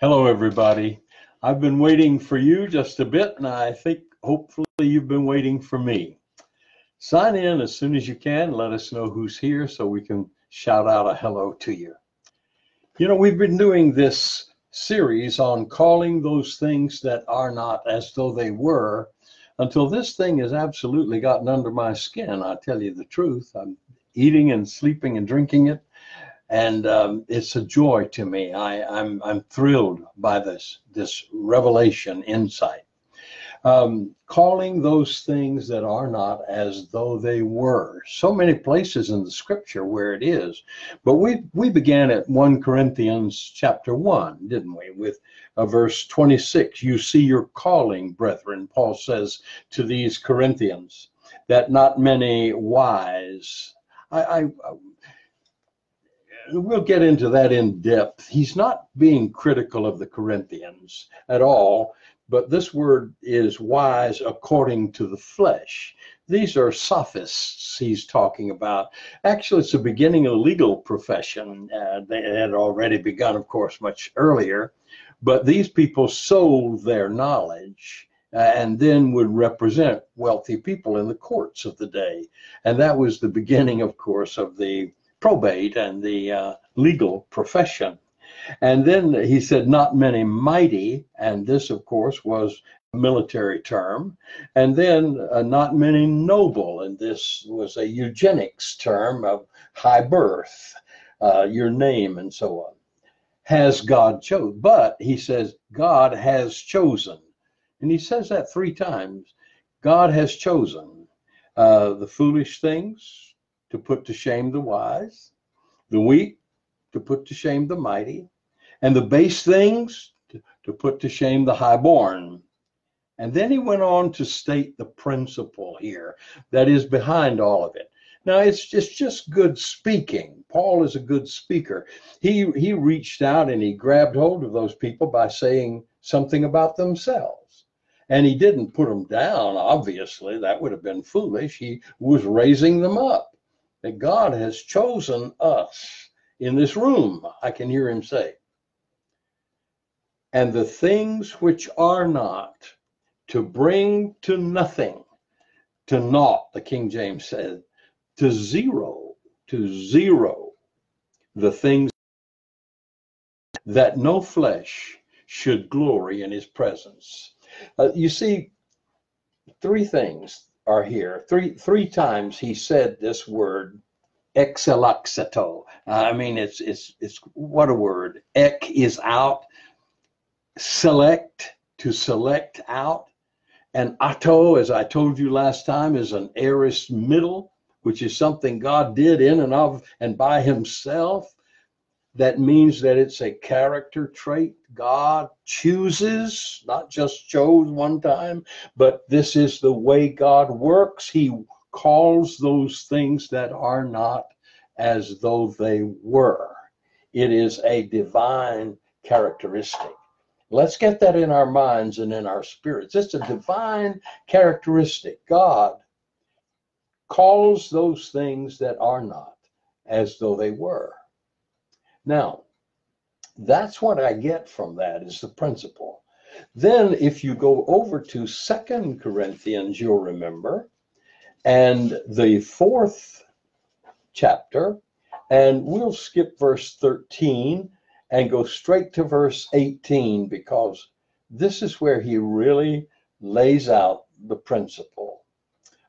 Hello, everybody. I've been waiting for you just a bit, and I think hopefully you've been waiting for me. Sign in as soon as you can. Let us know who's here so we can shout out a hello to you. You know, we've been doing this series on calling those things that are not as though they were until this thing has absolutely gotten under my skin. I tell you the truth. I'm eating and sleeping and drinking it and um, it's a joy to me. I, am I'm, I'm thrilled by this this revelation insight. Um, calling those things that are not as though they were. So many places in the scripture where it is. But we we began at 1 Corinthians chapter 1, didn't we? With uh, verse 26. You see your calling, brethren, Paul says to these Corinthians, that not many wise. I, I we'll get into that in depth. He's not being critical of the Corinthians at all, but this word is wise according to the flesh. These are sophists he's talking about. Actually, it's the beginning of the legal profession. Uh, they had already begun, of course, much earlier, but these people sold their knowledge uh, and then would represent wealthy people in the courts of the day. And that was the beginning, of course, of the probate and the uh, legal profession. And then he said, not many mighty, and this, of course, was a military term. And then uh, not many noble, and this was a eugenics term of high birth, uh, your name, and so on. Has God chosen? But he says, God has chosen. And he says that three times. God has chosen uh, the foolish things, to put to shame the wise, the weak to put to shame the mighty, and the base things to, to put to shame the highborn. And then he went on to state the principle here that is behind all of it. Now it's just just good speaking. Paul is a good speaker. He he reached out and he grabbed hold of those people by saying something about themselves. And he didn't put them down, obviously. That would have been foolish. He was raising them up that God has chosen us in this room, I can hear him say. And the things which are not to bring to nothing, to naught, the King James said, to zero, to zero, the things that no flesh should glory in his presence. Uh, you see, three things are here. Three three times he said this word, exelexato. I mean, it's it's it's what a word. Ek is out. Select to select out, and ato, as I told you last time, is an aorist middle, which is something God did in and of and by Himself that means that it's a character trait God chooses, not just chose one time, but this is the way God works. He calls those things that are not as though they were. It is a divine characteristic. Let's get that in our minds and in our spirits. It's a divine characteristic. God calls those things that are not as though they were. Now, that's what I get from that is the principle. Then if you go over to Second Corinthians, you'll remember, and the fourth chapter, and we'll skip verse 13 and go straight to verse 18 because this is where he really lays out the principle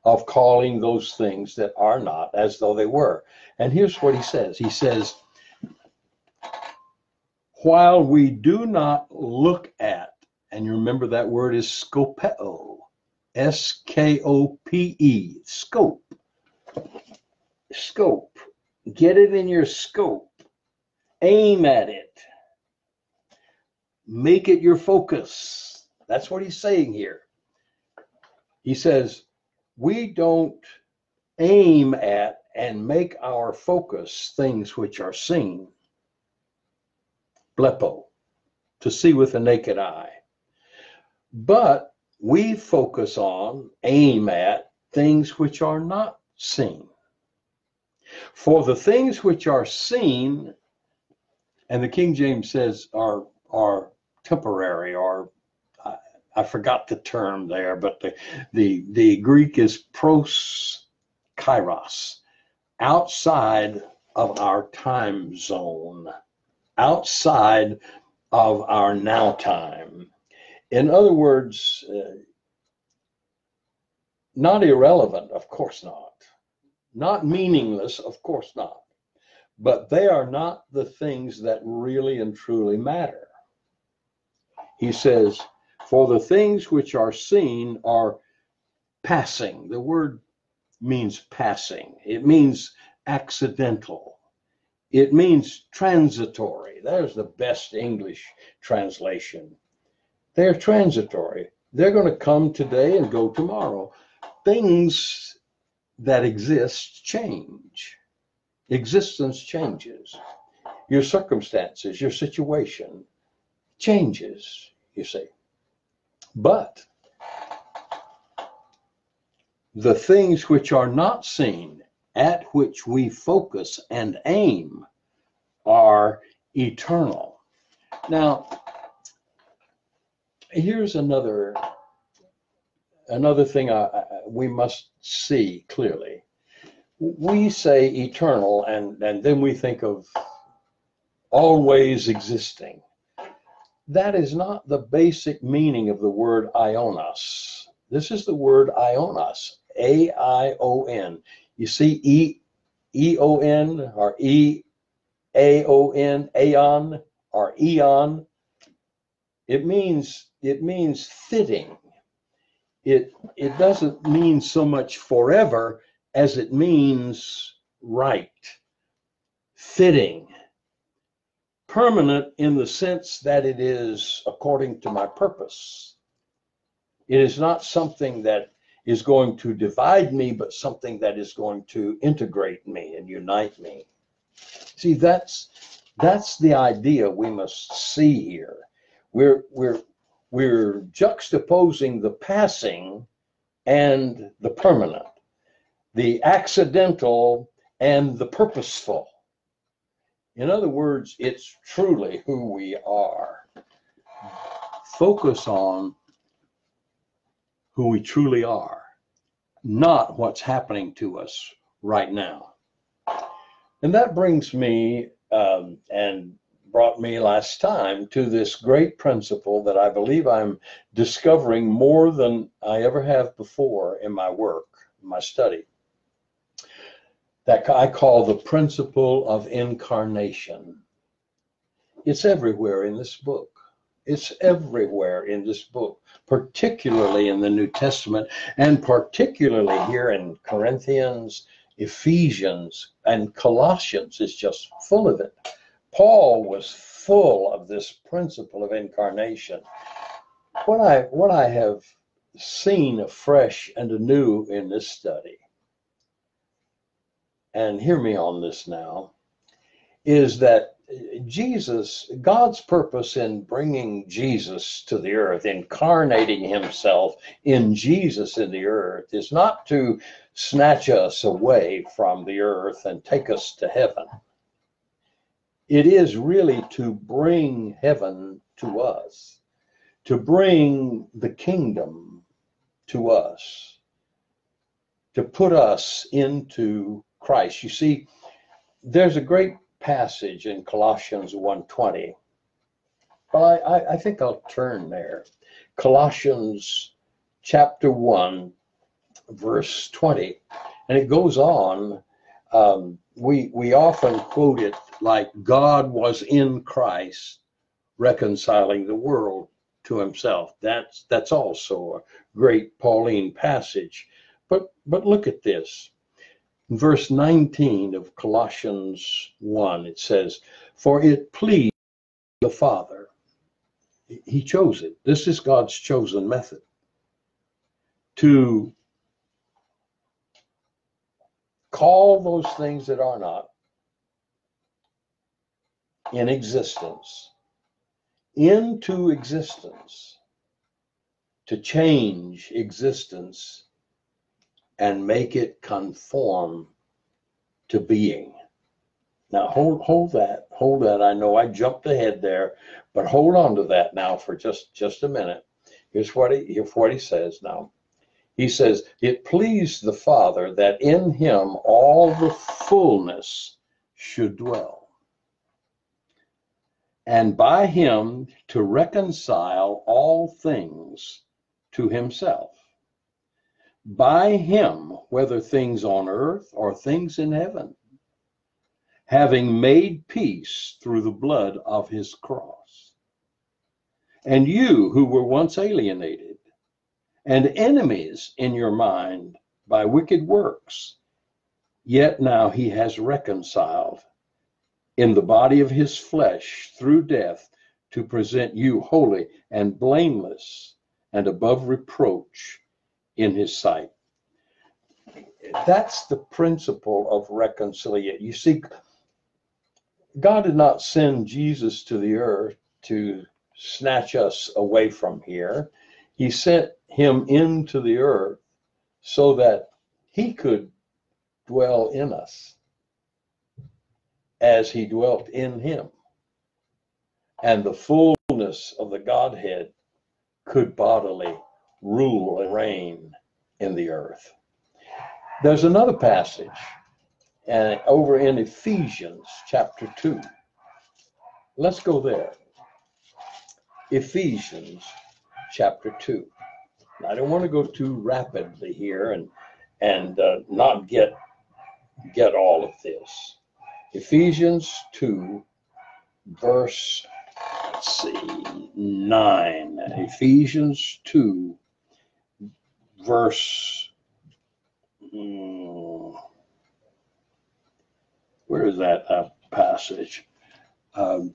of calling those things that are not as though they were. And here's what he says. He says, while we do not look at, and you remember that word is skopeo, S K O P E, scope. Scope. Get it in your scope. Aim at it. Make it your focus. That's what he's saying here. He says, we don't aim at and make our focus things which are seen blepo, to see with the naked eye. But we focus on, aim at things which are not seen. For the things which are seen, and the King James says are, are temporary or I, I forgot the term there, but the, the, the Greek is pros kairos, outside of our time zone, outside of our now time. In other words, uh, not irrelevant, of course not. Not meaningless, of course not. But they are not the things that really and truly matter. He says, For the things which are seen are passing. The word means passing, it means accidental, it means transitory. There's the best English translation. They're transitory. They're going to come today and go tomorrow. Things that exist change. Existence changes. Your circumstances, your situation changes, you see. But the things which are not seen, at which we focus and aim, are eternal. Now, here's another another thing I, I, we must see clearly. We say eternal, and, and then we think of always existing. That is not the basic meaning of the word ionos. This is the word ionos, A I O N. You see E E O N or E A O N, aeon or eon. It means it means fitting it it doesn't mean so much forever as it means right, fitting, permanent in the sense that it is according to my purpose. It is not something that is going to divide me, but something that is going to integrate me and unite me. See, that's that's the idea we must see here. We're we're we're juxtaposing the passing and the permanent, the accidental and the purposeful. In other words, it's truly who we are. Focus on who we truly are, not what's happening to us right now. And that brings me, um, and brought me last time to this great principle that I believe I'm discovering more than I ever have before in my work, my study, that I call the principle of incarnation. It's everywhere in this book. It's everywhere in this book, particularly in the New Testament, and particularly here in Corinthians, Ephesians, and Colossians is just full of it. Paul was full of this principle of incarnation. What I what I have seen afresh and anew in this study, and hear me on this now, is that Jesus, God's purpose in bringing Jesus to the earth, incarnating himself in Jesus in the earth, is not to snatch us away from the earth and take us to heaven it is really to bring heaven to us, to bring the kingdom to us, to put us into Christ. You see, there's a great passage in Colossians 1:20. Well, I, I think I'll turn there. Colossians chapter 1, verse 20. And it goes on. Um, we we often quote it like God was in Christ reconciling the world to himself. That's that's also a great Pauline passage. But but look at this. Verse 19 of Colossians 1, it says, For it pleased the Father. He chose it. This is God's chosen method to call those things that are not in existence into existence to change existence and make it conform to being. Now hold hold that, hold that. I know I jumped ahead there, but hold on to that now for just just a minute. Here's what he here's what he says now. He says, It pleased the Father that in him all the fullness should dwell. And by him to reconcile all things to himself. By him, whether things on earth or things in heaven, having made peace through the blood of his cross. And you who were once alienated and enemies in your mind by wicked works, yet now he has reconciled in the body of his flesh through death to present you holy and blameless and above reproach in his sight. That's the principle of reconciliation. You see, God did not send Jesus to the earth to snatch us away from here. He sent him into the earth so that he could dwell in us as he dwelt in him. And the fullness of the Godhead could bodily rule and reign in the earth. There's another passage and over in Ephesians chapter 2. Let's go there. Ephesians chapter 2. I don't want to go too rapidly here and and uh, not get get all of this. Ephesians 2 verse let's see 9. Ephesians 2 verse hmm, where is that uh, passage? Um,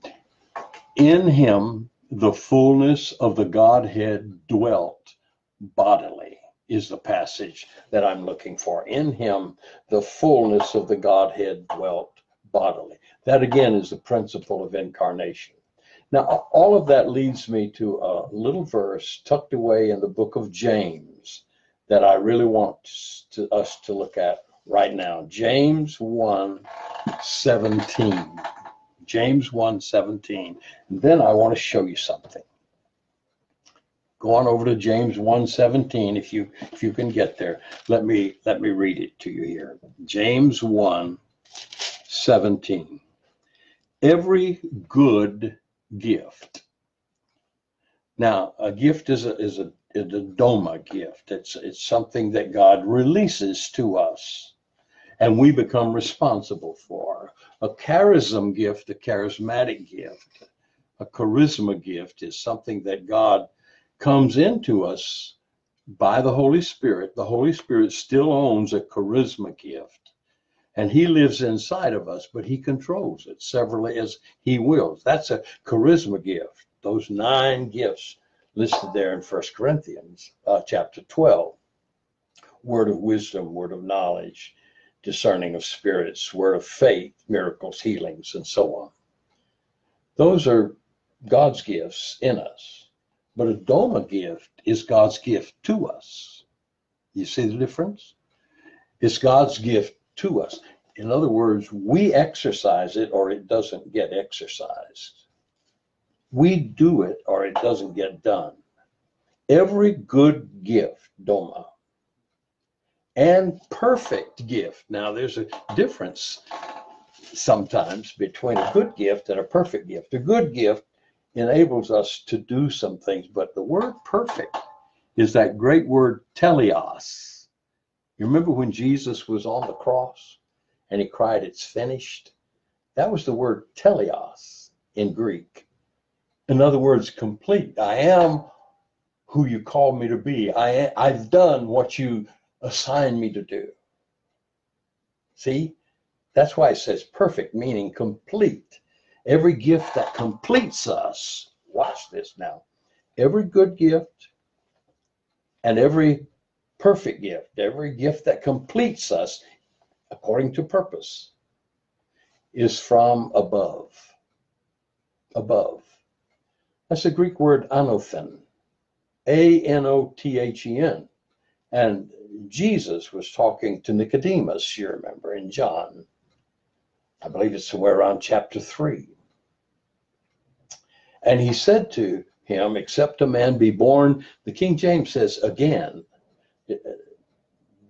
in him the fullness of the Godhead dwelt bodily, is the passage that I'm looking for. In him, the fullness of the Godhead dwelt bodily. That again is the principle of incarnation. Now, all of that leads me to a little verse tucked away in the book of James that I really want to, us to look at right now. James 1 17. James 1 17. And then I want to show you something. Go on over to James 1 17 if you if you can get there. Let me let me read it to you here. James 1 17. Every good gift. Now, a gift is a is a, a doma gift. It's it's something that God releases to us and we become responsible for. A charism gift, a charismatic gift, a charisma gift is something that God comes into us by the Holy Spirit. The Holy Spirit still owns a charisma gift. And he lives inside of us, but he controls it severally as he wills. That's a charisma gift. Those nine gifts listed there in First Corinthians uh, chapter 12 word of wisdom, word of knowledge, discerning of spirits, word of faith, miracles, healings, and so on. Those are God's gifts in us. But a Doma gift is God's gift to us. You see the difference? It's God's gift to us. In other words, we exercise it or it doesn't get exercised. We do it or it doesn't get done. Every good gift, Doma, and perfect gift. Now, there's a difference sometimes between a good gift and a perfect gift. A good gift enables us to do some things, but the word perfect is that great word teleos. You remember when Jesus was on the cross and he cried, It's finished? That was the word teleos in Greek. In other words, complete. I am who you called me to be. I, I've done what you assigned me to do. See, that's why it says perfect, meaning complete. Every gift that completes us, watch this now, every good gift and every perfect gift, every gift that completes us according to purpose, is from above. Above. That's the Greek word anothen, A N O T H E N. And Jesus was talking to Nicodemus, you remember, in John. I believe it's somewhere around chapter 3. And he said to him, Except a man be born, the King James says again.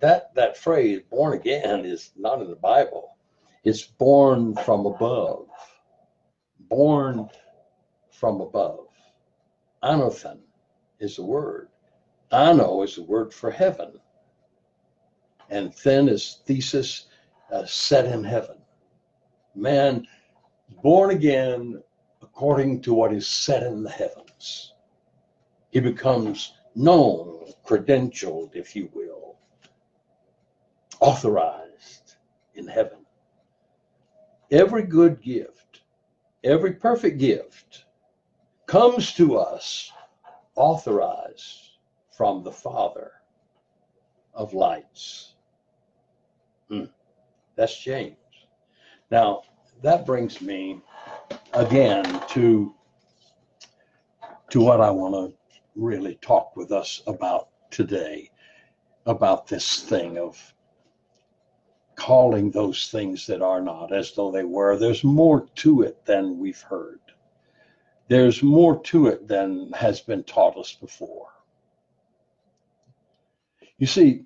That, that phrase, born again, is not in the Bible. It's born from above. Born from above. Anothen is the word. Ano is the word for heaven. And then is thesis uh, set in heaven. Man born again according to what is set in the heavens. He becomes known, credentialed, if you will, authorized in heaven. Every good gift, every perfect gift comes to us authorized from the Father of lights. Hmm. That's James. Now, that brings me again to to what I want to really talk with us about today about this thing of calling those things that are not as though they were. There's more to it than we've heard. There's more to it than has been taught us before. You see,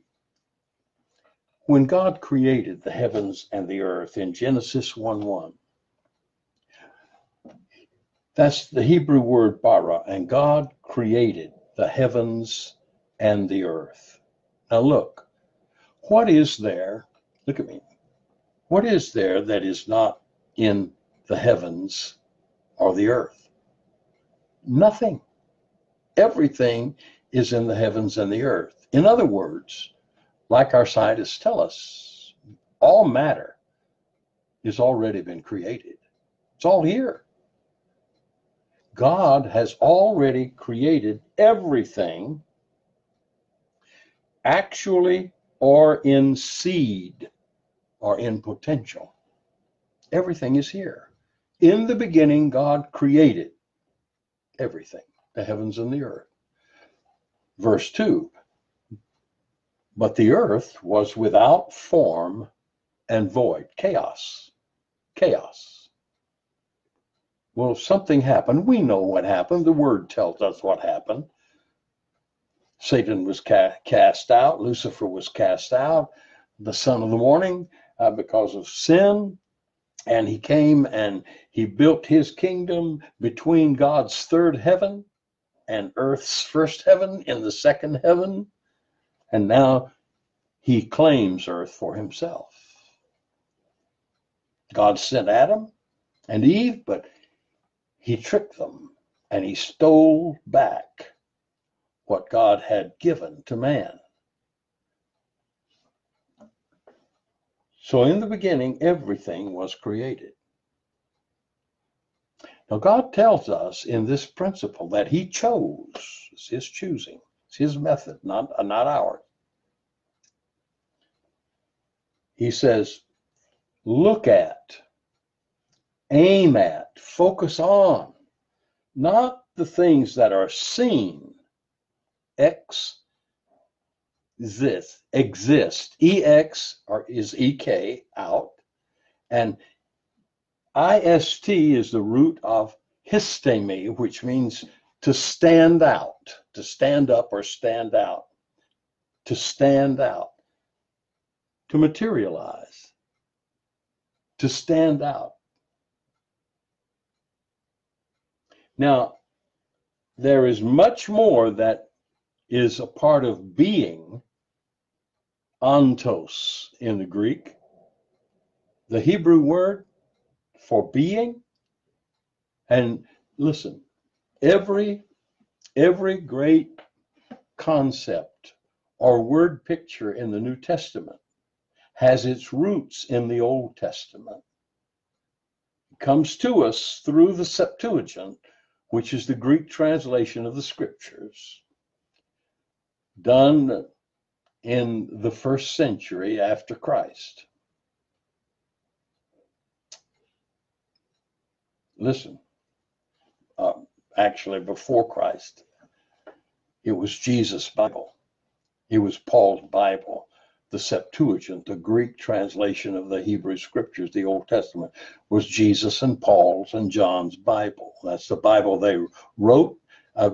when God created the heavens and the earth in Genesis 1 1, that's the Hebrew word bara, and God created the heavens and the earth. Now, look, what is there? Look at me. What is there that is not in the heavens or the earth? Nothing. Everything is in the heavens and the earth. In other words, like our scientists tell us, all matter has already been created. It's all here. God has already created everything actually or in seed or in potential. Everything is here. In the beginning, God created everything, the heavens and the earth. Verse 2 but the earth was without form and void, chaos, chaos. Well, something happened. We know what happened. The word tells us what happened. Satan was ca- cast out, Lucifer was cast out, the son of the morning, uh, because of sin. And he came and he built his kingdom between God's third heaven and earth's first heaven in the second heaven. And now he claims earth for himself. God sent Adam and Eve, but he tricked them and he stole back what God had given to man. So in the beginning, everything was created. Now, God tells us in this principle that He chose, it's His choosing, it's His method, not, not ours. He says, look at, aim at, focus on, not the things that are seen. X exist, exist. EX or is EK out. And IST is the root of histemi, which means to stand out, to stand up or stand out, to stand out, to materialize, to stand out. Now, there is much more that is a part of being, ontos in the Greek. The Hebrew word for being. And listen, every every great concept or word picture in the New Testament has its roots in the Old Testament. It comes to us through the Septuagint, which is the Greek translation of the scriptures, done in the first century after Christ. listen, uh, actually before Christ, it was Jesus' Bible. It was Paul's Bible. the Septuagint, the Greek translation of the Hebrew scriptures, the Old Testament, was Jesus and Paul's and John's Bible. That's the Bible they wrote. Uh,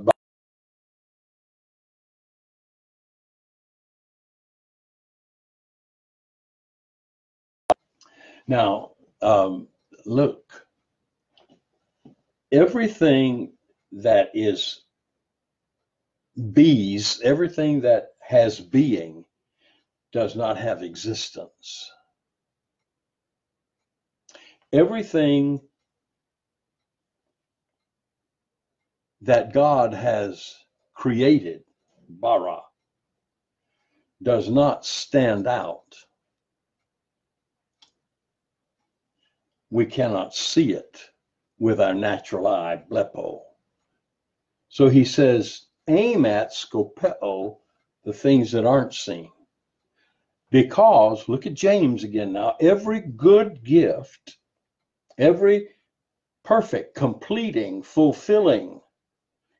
now, um, look, everything that is bees, everything that has being does not have existence. Everything that God has created, bara, does not stand out. We cannot see it with our natural eye, blepo. So he says, aim at scopeo, the things that aren't seen. Because, look at James again now, every good gift, every perfect, completing, fulfilling,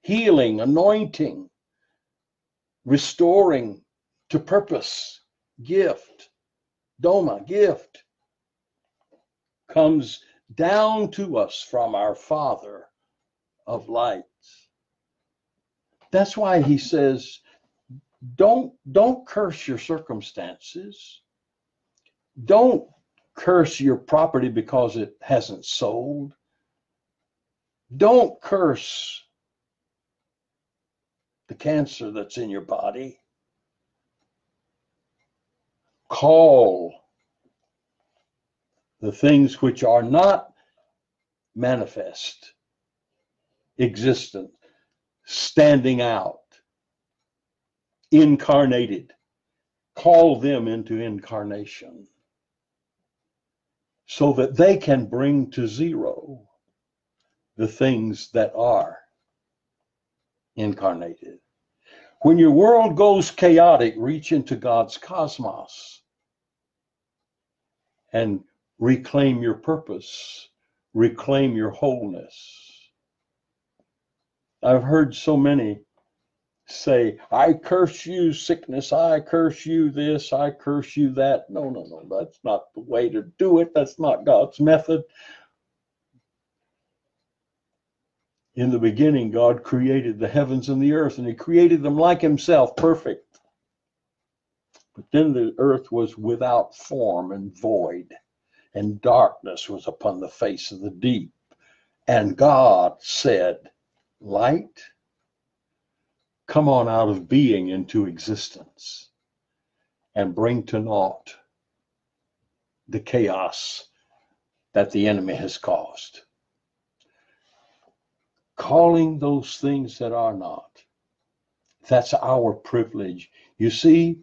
healing, anointing, restoring to purpose, gift, doma, gift, comes down to us from our Father of lights. That's why he says, don't don't curse your circumstances. Don't curse your property because it hasn't sold. Don't curse the cancer that's in your body. Call the things which are not manifest, existent, standing out, incarnated. Call them into incarnation so that they can bring to zero the things that are incarnated. When your world goes chaotic, reach into God's cosmos and reclaim your purpose, reclaim your wholeness. I've heard so many say, I curse you, sickness, I curse you this, I curse you that. No, no, no, that's not the way to do it. That's not God's method. In the beginning, God created the heavens and the earth, and He created them like Himself, perfect. But then the earth was without form and void, and darkness was upon the face of the deep. And God said, Light, come on out of being into existence and bring to naught the chaos that the enemy has caused calling those things that are not. That's our privilege. You see,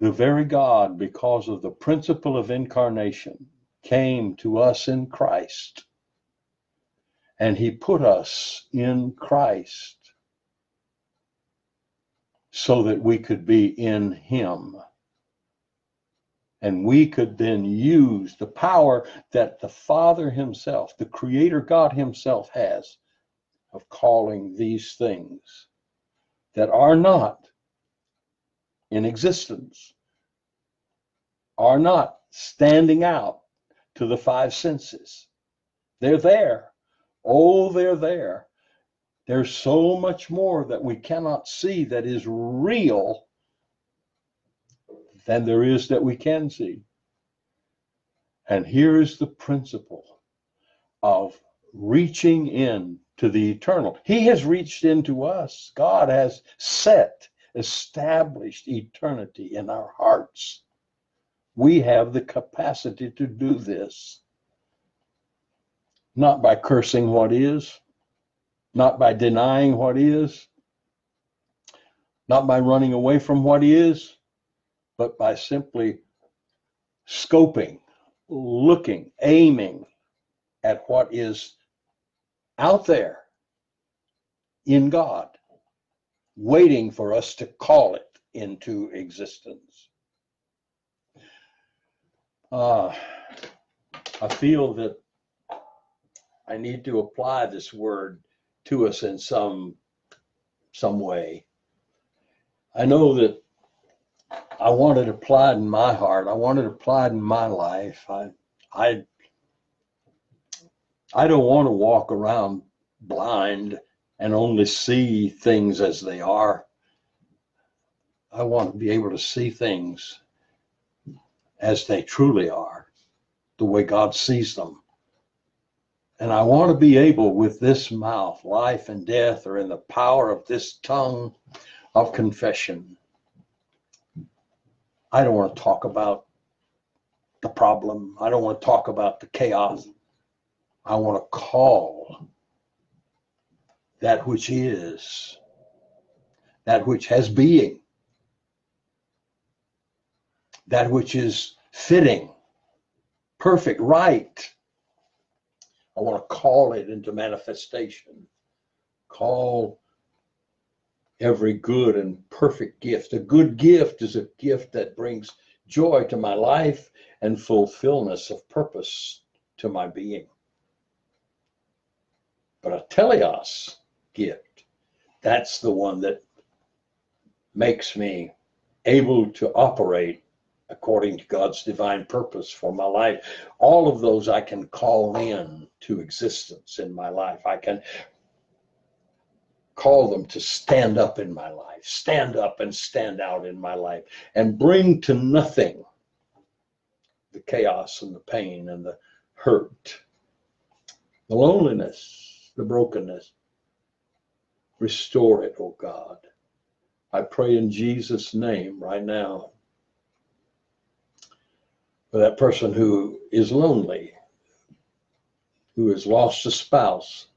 the very God, because of the principle of incarnation, came to us in Christ. And he put us in Christ so that we could be in him. And we could then use the power that the Father Himself, the Creator God Himself, has of calling these things that are not in existence, are not standing out to the five senses. They're there. Oh, they're there. There's so much more that we cannot see that is real than there is that we can see. And here is the principle of reaching in to the eternal. He has reached into us. God has set, established eternity in our hearts. We have the capacity to do this. Not by cursing what is, not by denying what is, not by running away from what is, but by simply scoping, looking, aiming at what is out there in God, waiting for us to call it into existence. Uh, I feel that I need to apply this word to us in some some way. I know that I want it applied in my heart. I want it applied in my life. I, I, I don't want to walk around blind and only see things as they are. I want to be able to see things as they truly are, the way God sees them. And I want to be able, with this mouth, life and death are in the power of this tongue of confession. I don't want to talk about the problem. I don't want to talk about the chaos. I want to call that which is, that which has being, that which is fitting, perfect, right. I want to call it into manifestation. Call every good and perfect gift. A good gift is a gift that brings joy to my life and fulfillment of purpose to my being. But a teleos gift, that's the one that makes me able to operate according to God's divine purpose for my life. All of those I can call in to existence in my life. I can call them to stand up in my life, stand up and stand out in my life, and bring to nothing the chaos and the pain and the hurt, the loneliness, the brokenness. Restore it, oh God. I pray in Jesus' name right now that person who is lonely, who has lost a spouse,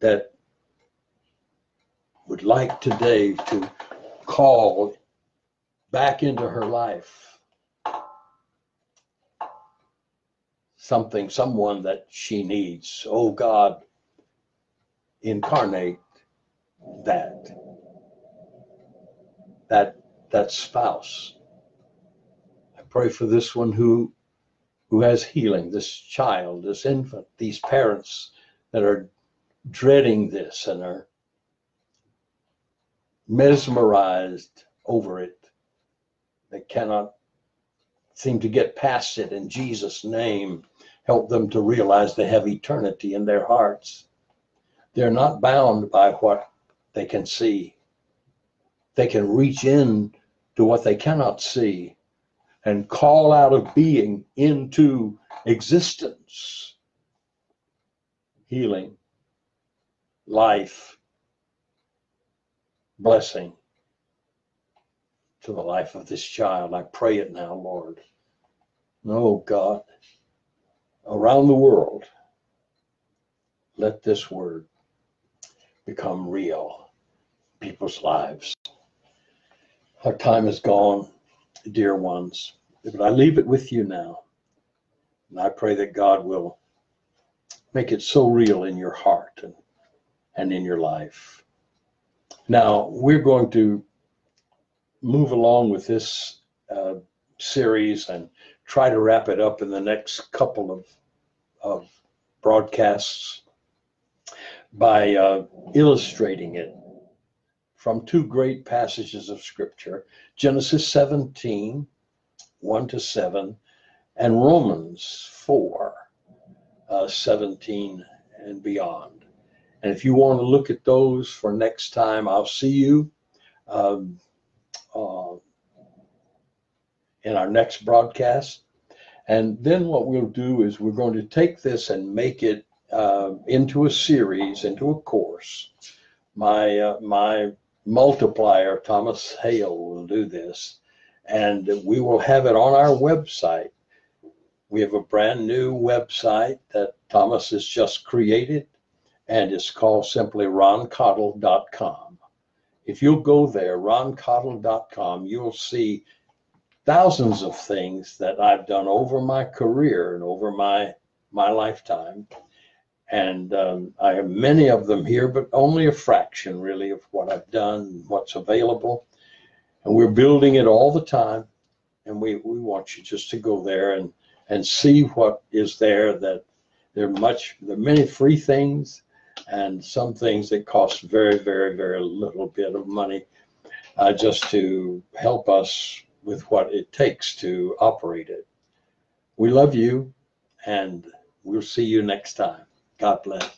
that would like today to call back into her life something, someone that she needs. Oh God, incarnate that, that, that spouse. Pray for this one who, who has healing, this child, this infant, these parents that are dreading this and are mesmerized over it. They cannot seem to get past it. In Jesus' name, help them to realize they have eternity in their hearts. They're not bound by what they can see. They can reach in to what they cannot see and call out of being into existence. Healing. Life, blessing. To the life of this child. I pray it now, Lord. Oh God, around the world, let this word become real. People's lives. Our time is gone, dear ones, but I leave it with you now. And I pray that God will make it so real in your heart and and in your life. Now, we're going to move along with this uh, series and try to wrap it up in the next couple of, of broadcasts by uh, illustrating it from two great passages of Scripture Genesis 17, 1 to 7, and Romans 4, uh, 17 and beyond. And if you want to look at those for next time, I'll see you um, uh, in our next broadcast. And then what we'll do is we're going to take this and make it uh, into a series, into a course. My uh, my multiplier, Thomas Hale, will do this, and we will have it on our website. We have a brand new website that Thomas has just created and it's called simply roncottle.com. If you'll go there, roncottle.com, you'll see thousands of things that I've done over my career and over my my lifetime. And um, I have many of them here, but only a fraction really of what I've done, what's available. And we're building it all the time. And we, we want you just to go there and, and see what is there that there are much, there are many free things and some things that cost very, very, very little bit of money. uh, just to help us with what it takes to operate it. We love you and we'll see you next time. God bless.